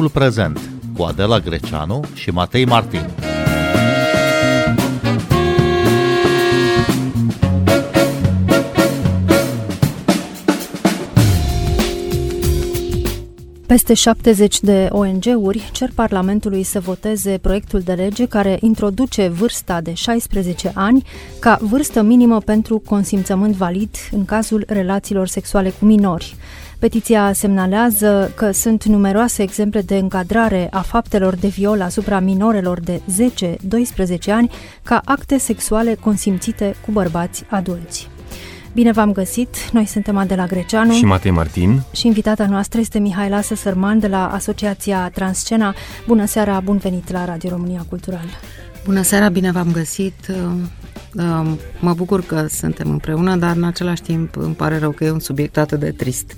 Timpul prezent cu Adela Greceanu și Matei Martin. Peste 70 de ONG-uri cer Parlamentului să voteze proiectul de lege care introduce vârsta de 16 ani ca vârstă minimă pentru consimțământ valid în cazul relațiilor sexuale cu minori. Petiția semnalează că sunt numeroase exemple de încadrare a faptelor de viol asupra minorelor de 10-12 ani ca acte sexuale consimțite cu bărbați adulți. Bine v-am găsit! Noi suntem Adela Greceanu și Matei Martin și invitata noastră este Mihaela Sărman de la Asociația Transcena. Bună seara, bun venit la Radio România Cultural! Bună seara, bine v-am găsit! Uh, uh, mă bucur că suntem împreună, dar în același timp îmi pare rău că e un subiect atât de trist.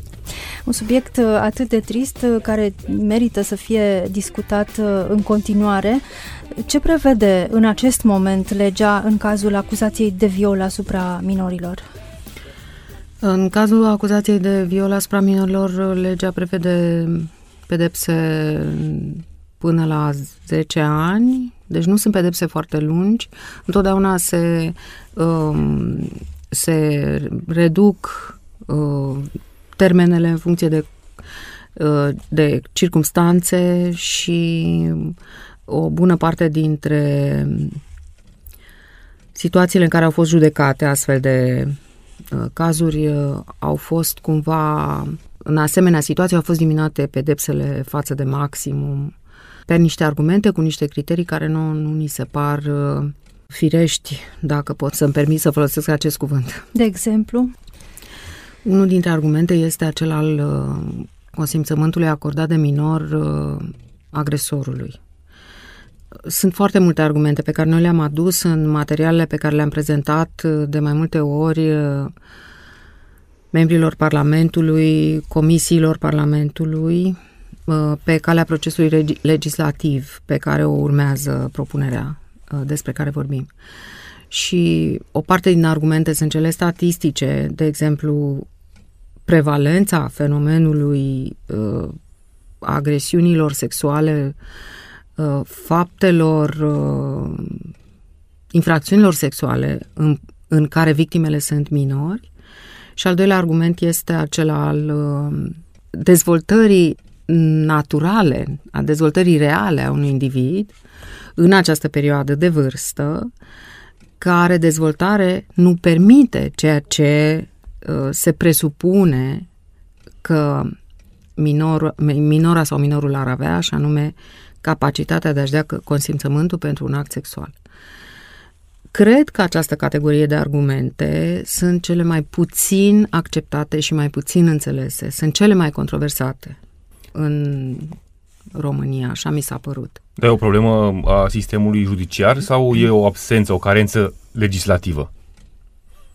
Un subiect uh, atât de trist care merită să fie discutat în continuare. Ce prevede în acest moment legea în cazul acuzației de viol asupra minorilor? În cazul acuzației de viol asupra minorilor, legea prevede pedepse până la 10 ani, deci nu sunt pedepse foarte lungi. Întotdeauna se, um, se reduc uh, termenele în funcție de, uh, de circumstanțe și o bună parte dintre situațiile în care au fost judecate astfel de Uh, cazuri uh, au fost cumva, în asemenea situații, au fost diminuate pedepsele față de maximum pe niște argumente, cu niște criterii care nu, nu ni se par uh, firești, dacă pot să-mi permit să folosesc acest cuvânt. De exemplu? Unul dintre argumente este acel al consimțământului acordat de minor agresorului. Sunt foarte multe argumente pe care noi le-am adus în materialele pe care le-am prezentat uh, de mai multe ori uh, membrilor Parlamentului, comisiilor Parlamentului, uh, pe calea procesului legislativ pe care o urmează propunerea despre care vorbim. Și o parte din argumente sunt cele statistice, de exemplu, prevalența fenomenului agresiunilor sexuale uh, Uh, faptelor, uh, infracțiunilor sexuale în, în care victimele sunt minori. Și al doilea argument este acela al uh, dezvoltării naturale, a dezvoltării reale a unui individ în această perioadă de vârstă, care dezvoltare nu permite ceea ce uh, se presupune că minor, minora sau minorul ar avea, și anume capacitatea de a-și dea consimțământul pentru un act sexual. Cred că această categorie de argumente sunt cele mai puțin acceptate și mai puțin înțelese, sunt cele mai controversate în România, așa mi s-a părut. Dar e o problemă a sistemului judiciar sau e o absență, o carență legislativă?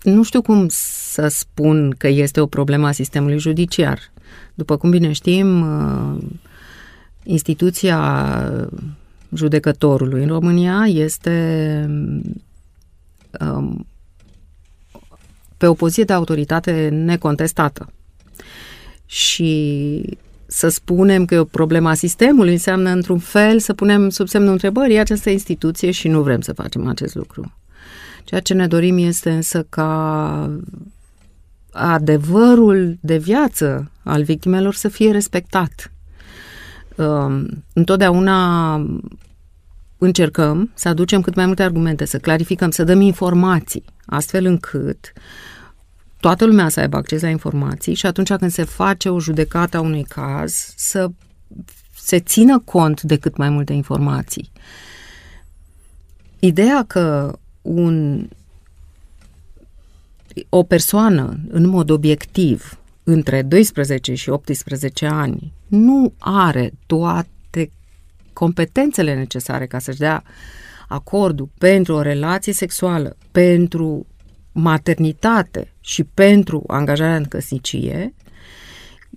Nu știu cum să spun că este o problemă a sistemului judiciar. După cum bine știm, instituția judecătorului în România este um, pe o poziție de autoritate necontestată. Și să spunem că e o problemă a sistemului înseamnă, într-un fel, să punem sub semnul întrebării această instituție și nu vrem să facem acest lucru. Ceea ce ne dorim este însă ca adevărul de viață al victimelor să fie respectat uh, întotdeauna încercăm să aducem cât mai multe argumente, să clarificăm, să dăm informații, astfel încât toată lumea să aibă acces la informații și atunci când se face o judecată a unui caz, să se țină cont de cât mai multe informații. Ideea că un, o persoană, în mod obiectiv, între 12 și 18 ani nu are toate competențele necesare ca să-și dea acordul pentru o relație sexuală, pentru maternitate și pentru angajarea în căsnicie,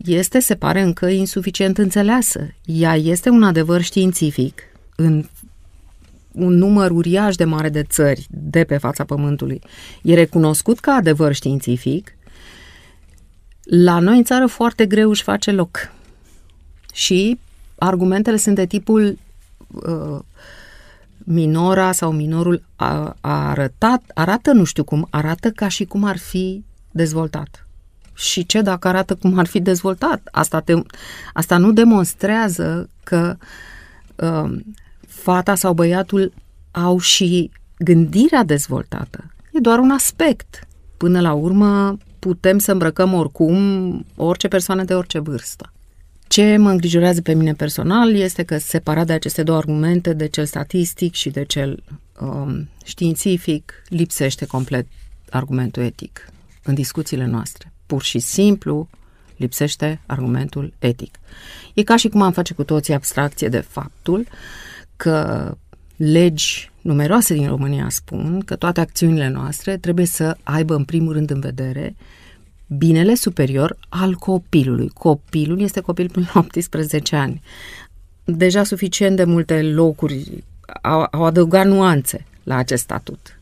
este, se pare, încă insuficient înțeleasă. Ea este un adevăr științific în un număr uriaș de mare de țări de pe fața Pământului. E recunoscut ca adevăr științific, la noi în țară foarte greu își face loc. Și argumentele sunt de tipul uh, minora sau minorul a, a arătat, arată nu știu cum, arată ca și cum ar fi dezvoltat. Și ce dacă arată cum ar fi dezvoltat? Asta, te, asta nu demonstrează că uh, fata sau băiatul au și gândirea dezvoltată. E doar un aspect. Până la urmă, putem să îmbrăcăm oricum orice persoană de orice vârstă. Ce mă îngrijorează pe mine personal este că, separat de aceste două argumente, de cel statistic și de cel um, științific, lipsește complet argumentul etic în discuțiile noastre. Pur și simplu lipsește argumentul etic. E ca și cum am face cu toții abstracție de faptul că legi numeroase din România spun că toate acțiunile noastre trebuie să aibă în primul rând în vedere binele superior al copilului. Copilul este copil până la 18 ani. Deja suficient de multe locuri au, au adăugat nuanțe la acest statut.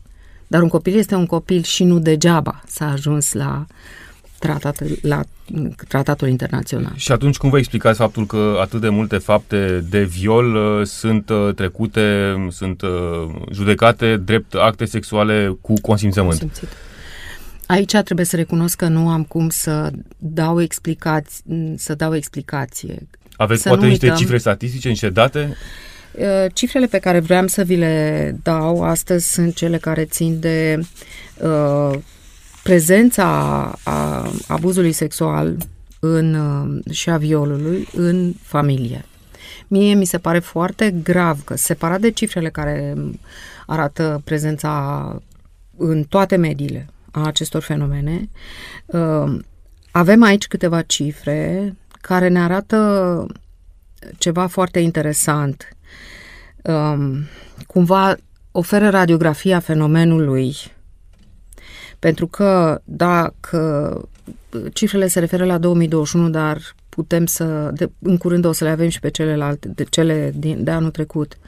Dar un copil este un copil și nu degeaba s-a ajuns la tratatul, la tratatul internațional. Și atunci cum vă explicați faptul că atât de multe fapte de viol uh, sunt uh, trecute, sunt uh, judecate drept acte sexuale cu consimțământ? Consimțit. Aici trebuie să recunosc că nu am cum să dau, explicați, să dau explicație. Aveți să poate niște uităm. cifre statistice, niște date? Cifrele pe care vreau să vi le dau astăzi sunt cele care țin de uh, prezența a abuzului sexual în, uh, și a violului în familie. Mie mi se pare foarte grav că, separat de cifrele care arată prezența în toate mediile a acestor fenomene, uh, avem aici câteva cifre care ne arată ceva foarte interesant. Um, cumva oferă radiografia fenomenului pentru că dacă cifrele se referă la 2021, dar putem să, de, în curând o să le avem și pe celelalte, de cele din, de anul trecut.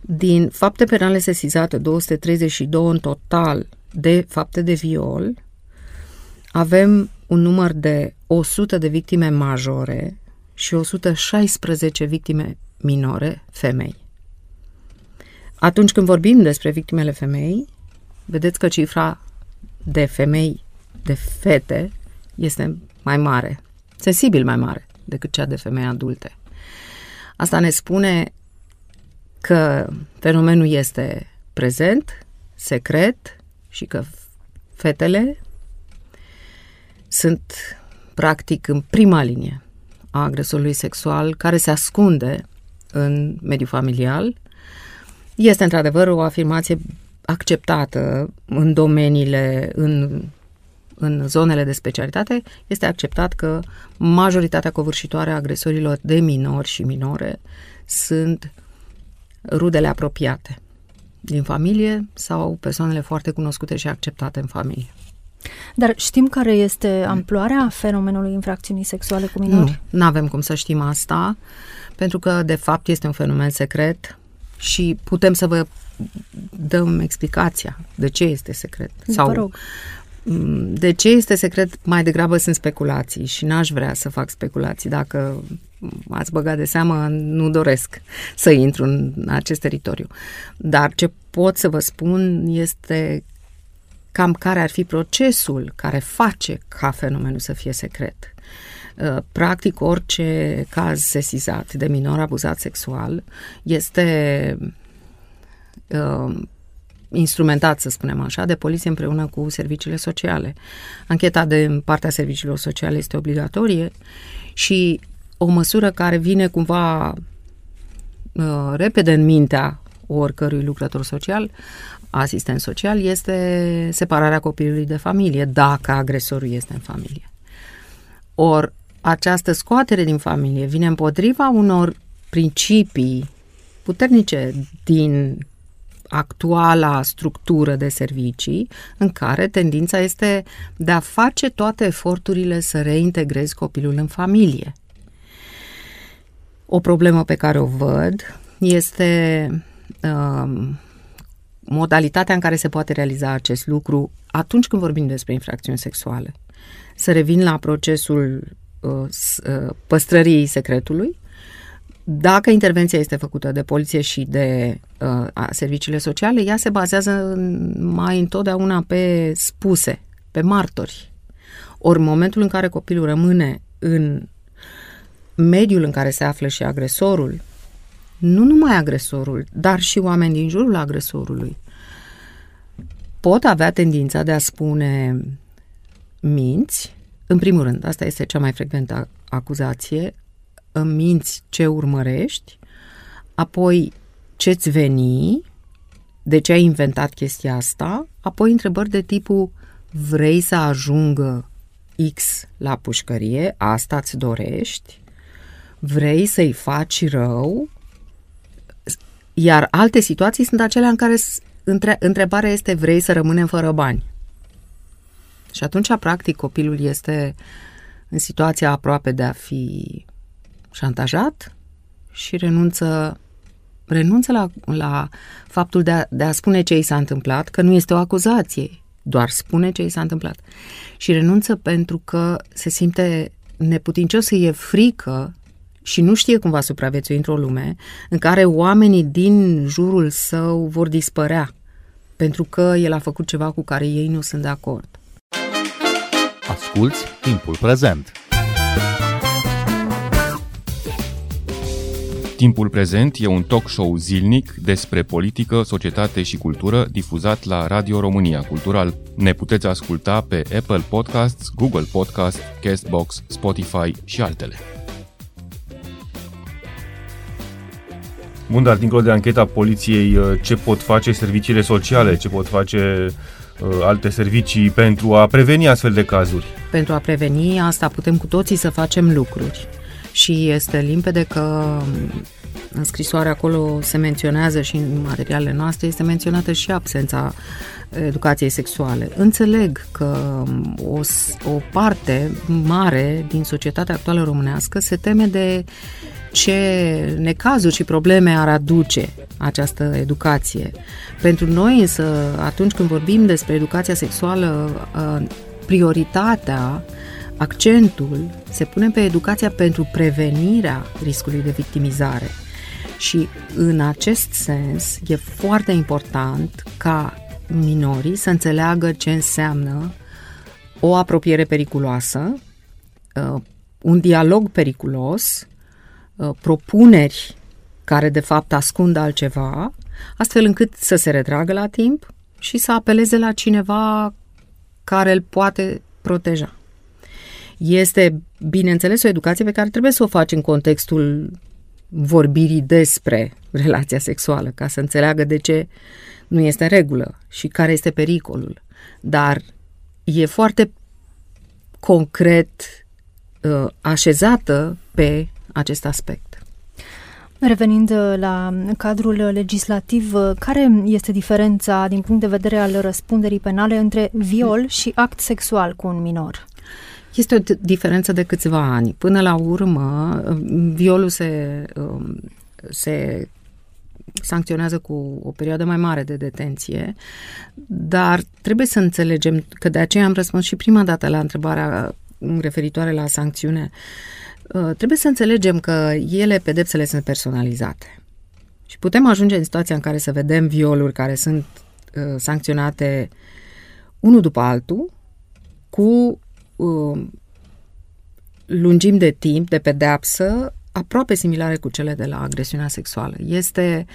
Din fapte penale sesizate, 232 în total de fapte de viol, avem un număr de 100 de victime majore și 116 victime minore femei. Atunci când vorbim despre victimele femei, vedeți că cifra de femei, de fete, este mai mare, sensibil mai mare decât cea de femei adulte. Asta ne spune că fenomenul este prezent, secret și că fetele sunt practic în prima linie a agresorului sexual care se ascunde în mediul familial. Este într-adevăr o afirmație acceptată în domeniile, în, în zonele de specialitate, este acceptat că majoritatea covârșitoare a agresorilor de minori și minore sunt rudele apropiate din familie sau persoanele foarte cunoscute și acceptate în familie. Dar știm care este amploarea fenomenului infracțiunii sexuale cu minori? Nu, nu avem cum să știm asta, pentru că de fapt este un fenomen secret și putem să vă dăm explicația de ce este secret. Sau, Vă rog. Mm, de ce este secret? Mai degrabă sunt speculații și n-aș vrea să fac speculații. Dacă ați băgat de seamă, nu doresc să intru în acest teritoriu. Dar ce pot să vă spun este cam care ar fi procesul care face ca fenomenul să fie secret. Uh, practic, orice caz sesizat de minor abuzat sexual este uh, instrumentat, să spunem așa, de poliție împreună cu serviciile sociale. Ancheta de partea serviciilor sociale este obligatorie și o măsură care vine cumva uh, repede în mintea oricărui lucrător social, asistent social, este separarea copilului de familie, dacă agresorul este în familie. Or, această scoatere din familie vine împotriva unor principii puternice din actuala structură de servicii în care tendința este de a face toate eforturile să reintegrezi copilul în familie. O problemă pe care o văd este uh, modalitatea în care se poate realiza acest lucru atunci când vorbim despre infracțiuni sexuale. Să revin la procesul uh, uh, păstrării secretului, dacă intervenția este făcută de poliție și de uh, serviciile sociale, ea se bazează mai întotdeauna pe spuse, pe martori. Ori în momentul în care copilul rămâne în mediul în care se află și agresorul, nu numai agresorul, dar și oameni din jurul agresorului, pot avea tendința de a spune minți, în primul rând, asta este cea mai frecventă acuzație, îmi minți ce urmărești, apoi ce-ți veni, de ce ai inventat chestia asta, apoi întrebări de tipul vrei să ajungă X la pușcărie, asta îți dorești, vrei să-i faci rău, iar alte situații sunt acelea în care între, întrebarea este vrei să rămânem fără bani. Și atunci, practic, copilul este în situația aproape de a fi șantajat și renunță, renunță la, la faptul de a, de a spune ce i s-a întâmplat, că nu este o acuzație, doar spune ce i s-a întâmplat. Și renunță pentru că se simte neputincios, să e frică și nu știe cum va supraviețui într-o lume în care oamenii din jurul său vor dispărea pentru că el a făcut ceva cu care ei nu sunt de acord. Asculți timpul prezent! Timpul prezent e un talk show zilnic despre politică, societate și cultură difuzat la Radio România Cultural. Ne puteți asculta pe Apple Podcasts, Google Podcasts, Castbox, Spotify și altele. Bun, dar dincolo de ancheta poliției, uh, ce pot face serviciile sociale, ce pot face uh, alte servicii pentru a preveni astfel de cazuri? Pentru a preveni asta putem cu toții să facem lucruri. Și este limpede că în scrisoare acolo se menționează și în materialele noastre este menționată și absența educației sexuale. Înțeleg că o, o parte mare din societatea actuală românească se teme de ce necazuri și probleme ar aduce această educație. Pentru noi însă, atunci când vorbim despre educația sexuală, uh, prioritatea, accentul se pune pe educația pentru prevenirea riscului de victimizare. Și în acest sens e foarte important ca minorii să înțeleagă ce înseamnă o apropiere periculoasă, uh, un dialog periculos, uh, propuneri care de fapt ascund altceva, astfel încât să se retragă la timp și să apeleze la cineva care îl poate proteja. Este, bineînțeles, o educație pe care trebuie să o faci în contextul vorbirii despre relația sexuală, ca să înțeleagă de ce nu este în regulă și care este pericolul. Dar e foarte concret uh, așezată pe acest aspect. Revenind uh, la cadrul legislativ, uh, care este diferența din punct de vedere al răspunderii penale între viol și act sexual cu un minor? Este o diferență de câțiva ani. Până la urmă, violul se, um, se sancționează cu o perioadă mai mare de detenție, dar trebuie să înțelegem că de aceea am răspuns și prima dată la întrebarea referitoare la sancțiune. Uh, trebuie să înțelegem că ele, pedepsele, sunt personalizate. Și putem ajunge în situația în care să vedem violuri care sunt uh, sancționate unul după altul, cu uh, lungimi de timp, de pedeapsă, aproape similare cu cele de la agresiunea sexuală. Este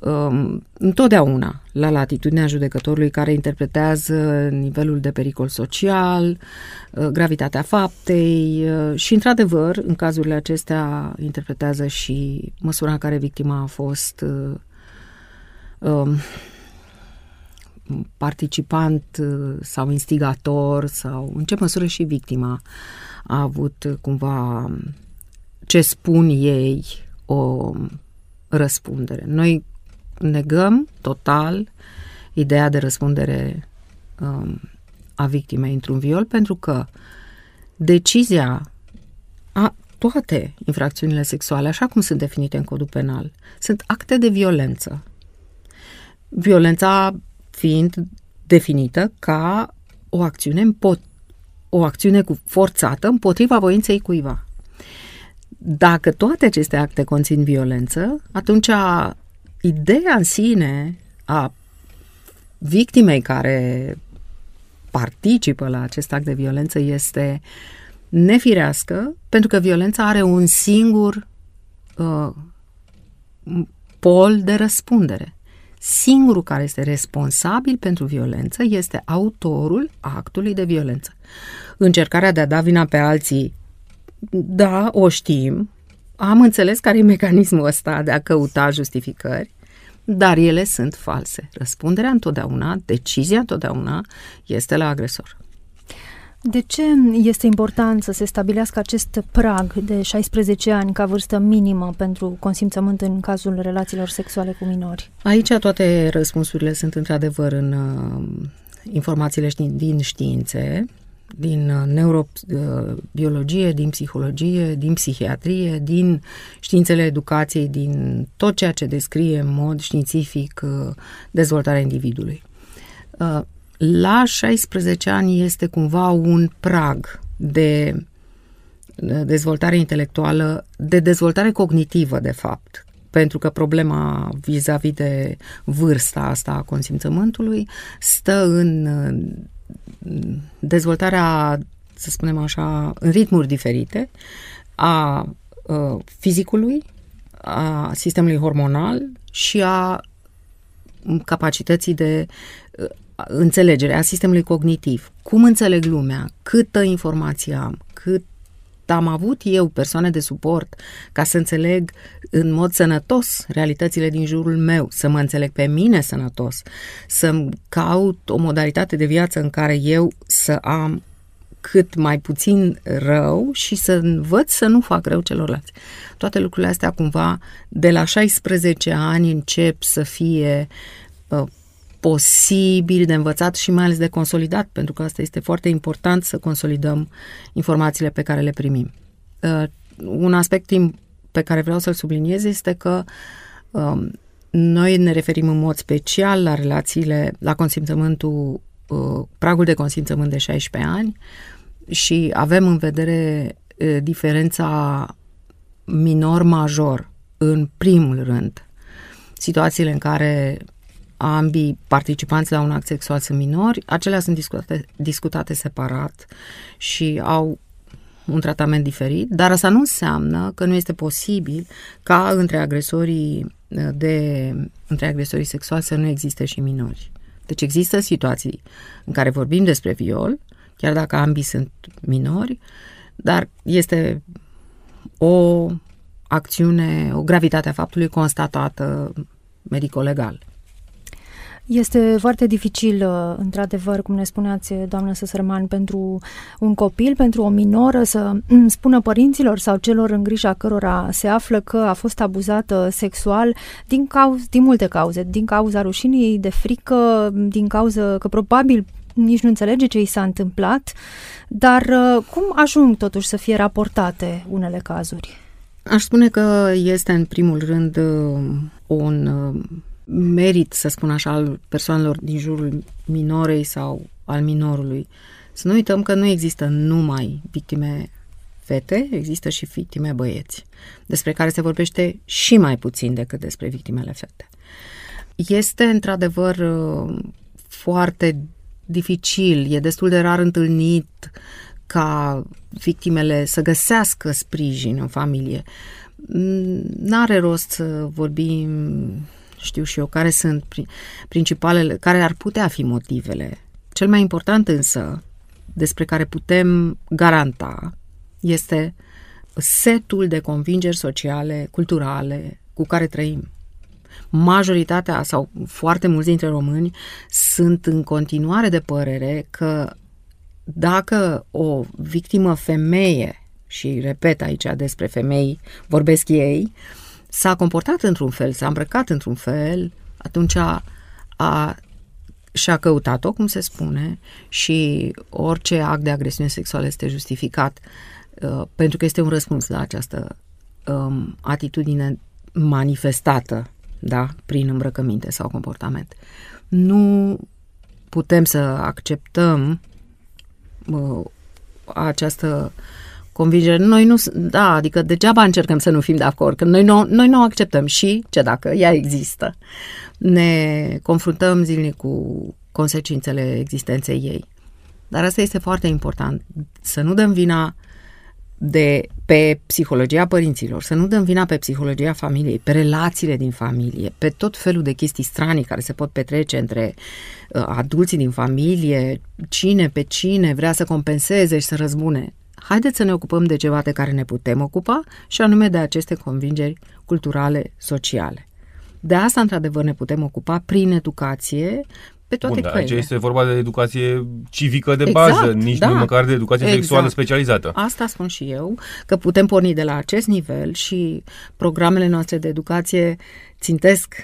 um, întotdeauna la latitudinea judecătorului care interpretează nivelul de pericol social, uh, gravitatea faptei uh, și, într-adevăr, în cazurile acestea interpretează și măsura în care victima a fost uh, um, participant uh, sau instigator sau în ce măsură și victima a avut uh, cumva ce spun ei o răspundere. Noi negăm total ideea de răspundere um, a victimei într-un viol pentru că decizia a toate infracțiunile sexuale, așa cum sunt definite în codul penal, sunt acte de violență. Violența fiind definită ca o acțiune, împot- o acțiune cu forțată împotriva voinței cuiva. dacă toate aceste acte conțin violență, atunci ideea în sine a victimei care participă la acest act de violență este nefirească, pentru că violența are un singur uh, pol de răspundere. Singurul care este responsabil pentru violență este autorul actului de violență. Încercarea de a da vina pe alții, da, o știm, am înțeles care e mecanismul ăsta de a căuta justificări, dar ele sunt false. Răspunderea întotdeauna, decizia întotdeauna este la agresor. De ce este important să se stabilească acest prag de 16 ani ca vârstă minimă pentru consimțământ în cazul relațiilor sexuale cu minori? Aici toate răspunsurile sunt într-adevăr în uh, informațiile ști- din științe, din uh, neurobiologie, din psihologie, din psihiatrie, din științele educației, din tot ceea ce descrie în mod științific uh, dezvoltarea individului. Uh, la 16 ani este cumva un prag de dezvoltare intelectuală, de dezvoltare cognitivă, de fapt, pentru că problema vis-a-vis de vârsta asta a consimțământului stă în dezvoltarea, să spunem așa, în ritmuri diferite a fizicului, a sistemului hormonal și a capacității de înțelegere, a sistemului cognitiv. Cum înțeleg lumea, câtă informație am, cât am avut eu persoane de suport ca să înțeleg în mod sănătos realitățile din jurul meu, să mă înțeleg pe mine sănătos, să caut o modalitate de viață în care eu să am cât mai puțin rău și să învăț să nu fac rău celorlalți. Toate lucrurile astea cumva de la 16 ani încep să fie uh, posibil de învățat și mai ales de consolidat, pentru că asta este foarte important să consolidăm informațiile pe care le primim. Uh, un aspect pe care vreau să-l subliniez este că um, noi ne referim în mod special la relațiile, la consimțământul, uh, pragul de consimțământ de 16 ani și avem în vedere uh, diferența minor-major în primul rând. Situațiile în care ambii participanți la un act sexual sunt minori, acelea sunt discutate, discutate separat și au un tratament diferit, dar asta nu înseamnă că nu este posibil ca între agresorii de între agresorii sexuali să nu existe și minori. Deci există situații în care vorbim despre viol, chiar dacă ambii sunt minori, dar este o acțiune, o gravitate a faptului constatată medico-legal. Este foarte dificil, uh, într-adevăr, cum ne spuneați, doamnă Săsărman, pentru un copil, pentru o minoră să mm, spună părinților sau celor în grija cărora se află că a fost abuzată sexual din, cauz, din multe cauze, din cauza rușinii, de frică, din cauza că probabil nici nu înțelege ce i s-a întâmplat, dar uh, cum ajung totuși să fie raportate unele cazuri? Aș spune că este în primul rând uh, un merit, să spun așa, al persoanelor din jurul minorei sau al minorului. Să nu uităm că nu există numai victime fete, există și victime băieți, despre care se vorbește și mai puțin decât despre victimele fete. Este într-adevăr foarte dificil, e destul de rar întâlnit ca victimele să găsească sprijin în familie. N-are rost să vorbim știu și eu care sunt principalele, care ar putea fi motivele. Cel mai important însă, despre care putem garanta, este setul de convingeri sociale, culturale cu care trăim. Majoritatea sau foarte mulți dintre români sunt în continuare de părere că dacă o victimă femeie, și repet aici despre femei, vorbesc ei, uh, s-a comportat într-un fel, s-a îmbrăcat într-un fel, atunci a, a și-a căutat-o, cum se spune, și orice act de agresiune sexuală este justificat uh, pentru că este un răspuns la această um, atitudine manifestată da, prin îmbrăcăminte sau comportament. Nu putem să acceptăm uh, această convingere. Noi nu, da, adică degeaba încercăm să nu fim de acord, că noi nu, noi nu acceptăm și ce dacă ea există. Ne confruntăm zilnic cu consecințele existenței ei. Dar asta este foarte important, să nu dăm vina de, pe psihologia părinților, să nu dăm vina pe psihologia familiei, pe relațiile din familie, pe tot felul de chestii stranii care se pot petrece între uh, adulții din familie, cine pe cine vrea să compenseze și să răzbune. Haideți să ne ocupăm de ceva de care ne putem ocupa și anume de aceste convingeri culturale, sociale. De asta, într-adevăr, ne putem ocupa prin educație, pe toate Bun, aici este vorba de educație civică de exact, bază, nici da, nu măcar de educație exact. sexuală specializată. Asta spun și eu, că putem porni de la acest nivel și programele noastre de educație țintesc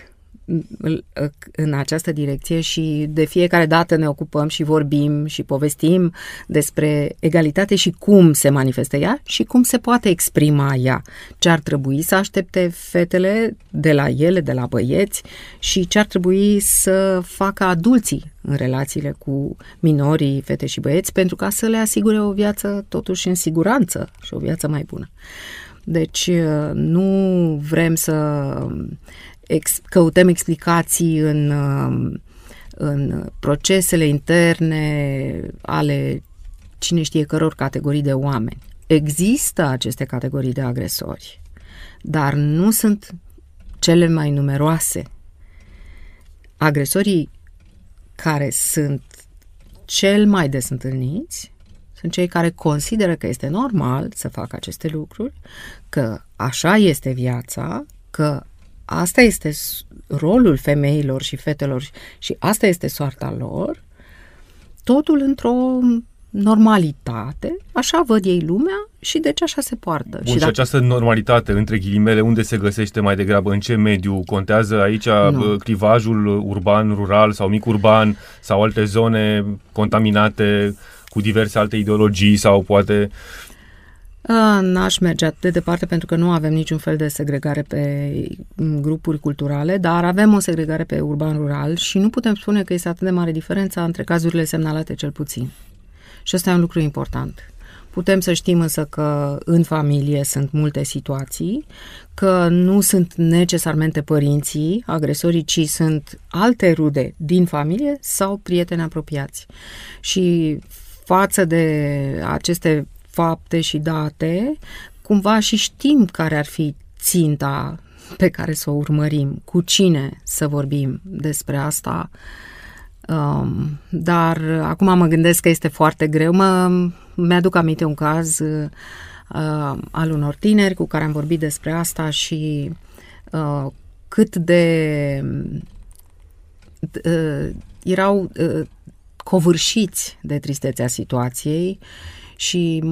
în această direcție și de fiecare dată ne ocupăm și vorbim și povestim despre egalitate și cum se manifestă ea și cum se poate exprima ea. Ce ar trebui să aștepte fetele de la ele, de la băieți și ce ar trebui să facă adulții în relațiile cu minorii, fete și băieți pentru ca să le asigure o viață totuși în siguranță și o viață mai bună. Deci nu vrem să ex, căutăm explicații în, um, în procesele interne ale cine știe căror categorii de oameni. Există aceste categorii de agresori, dar nu sunt cele mai numeroase. Agresorii care sunt cel mai des întâlniți sunt cei care consideră că este normal să facă aceste lucruri, că așa este viața, că asta este rolul femeilor și fetelor și asta este soarta lor, totul într-o normalitate, așa văd ei lumea și deci așa se poartă. Bun, și, dacă... această normalitate, între ghilimele, unde se găsește mai degrabă, în ce mediu? Contează aici nu. clivajul urban, rural sau mic urban sau alte zone contaminate cu diverse alte ideologii sau poate N-aș merge atât de departe pentru că nu avem niciun fel de segregare pe grupuri culturale, dar avem o segregare pe urban-rural și nu putem spune că este atât de mare diferența între cazurile semnalate cel puțin. Și asta e un lucru important. Putem să știm însă că în familie sunt multe situații, că nu sunt necesarmente părinții agresorii, ci sunt alte rude din familie sau prieteni apropiați. Și față de aceste fapte și date, cumva și știm care ar fi ținta pe care să o urmărim, cu cine să vorbim despre asta. Um, dar acum mă gândesc că este foarte greu. Mă, mi-aduc aminte un caz uh, al unor tineri cu care am vorbit despre asta și uh, cât de uh, erau uh, covârșiți de tristețea situației și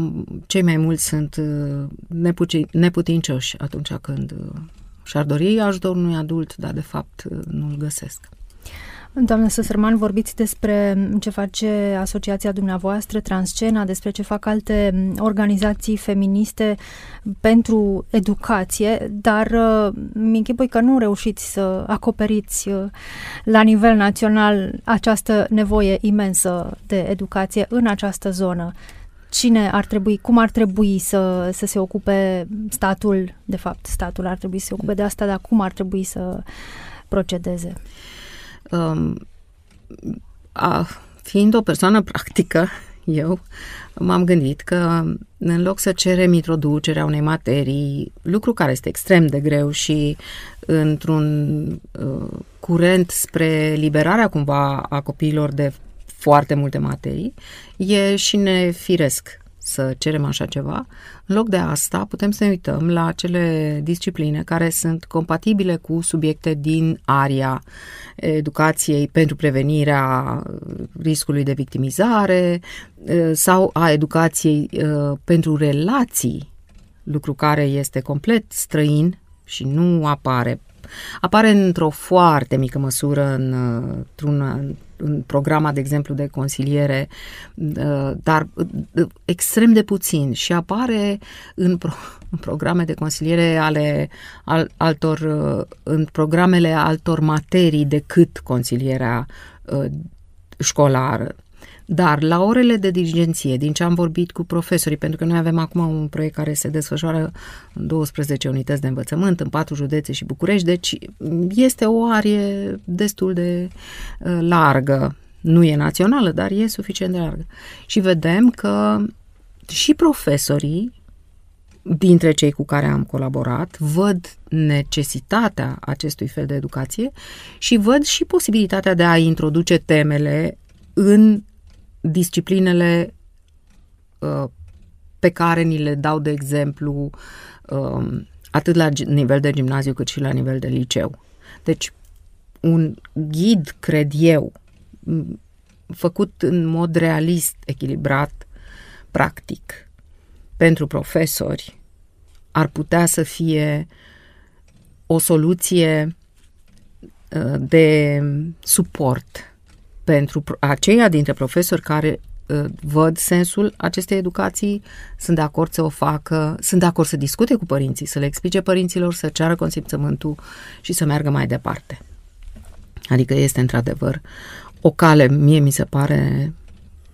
cei mai mulți sunt uh, neputincioși atunci când uh, și-ar dori ajutor unui adult, dar de fapt uh, nu-l găsesc. Doamna Săsărman, vorbiți despre ce face asociația dumneavoastră, Transcena, despre ce fac alte organizații feministe pentru educație, dar mi închipui că nu reușiți să acoperiți la nivel național această nevoie imensă de educație în această zonă cine ar trebui, cum ar trebui să, să se ocupe statul, de fapt, statul ar trebui să se ocupe de asta, dar cum ar trebui să procedeze? Um, a, fiind o persoană practică, eu m-am gândit că în loc să cerem introducerea unei materii, lucru care este extrem de greu și într-un uh, curent spre liberarea cumva a copiilor de foarte multe materii, e și nefiresc să cerem așa ceva. În loc de asta, putem să ne uităm la acele discipline care sunt compatibile cu subiecte din aria educației pentru prevenirea riscului de victimizare sau a educației pentru relații, lucru care este complet străin și nu apare. Apare într-o foarte mică măsură în, într-un în programa, de exemplu, de consiliere, uh, dar uh, extrem de puțin și apare în, pro, în programe de consiliere ale al, altor, uh, în programele altor materii decât consilierea școlară. Dar la orele de dirigenție, din ce am vorbit cu profesorii, pentru că noi avem acum un proiect care se desfășoară în 12 unități de învățământ, în patru județe și București, deci este o arie destul de uh, largă. Nu e națională, dar e suficient de largă. Și vedem că și profesorii dintre cei cu care am colaborat, văd necesitatea acestui fel de educație și văd și posibilitatea de a introduce temele în disciplinele uh, pe care ni le dau de exemplu uh, atât la nivel de gimnaziu cât și la nivel de liceu. Deci un ghid, cred eu, făcut în mod realist, echilibrat, practic, pentru profesori, ar putea să fie o soluție uh, de suport pentru aceia dintre profesori care uh, văd sensul acestei educații, sunt de acord să o facă, sunt de acord să discute cu părinții, să le explice părinților, să ceară consimțământul și să meargă mai departe. Adică este într-adevăr o cale, mie mi se pare,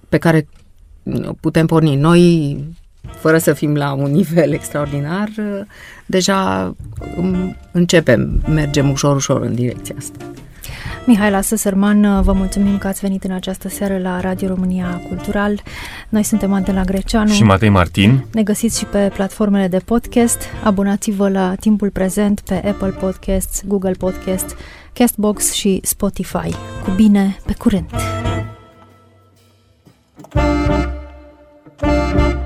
pe care putem porni. Noi, fără să fim la un nivel extraordinar, deja um, începem, mergem ușor, ușor în direcția asta. Mihaela Săsărman, vă mulțumim că ați venit în această seară la Radio România Cultural. Noi suntem Antena Greceanu. Și Matei Martin. Ne găsiți și pe platformele de podcast. Abonați-vă la timpul prezent pe Apple Podcasts, Google Podcasts, Castbox și Spotify. Cu bine, pe curând! thank you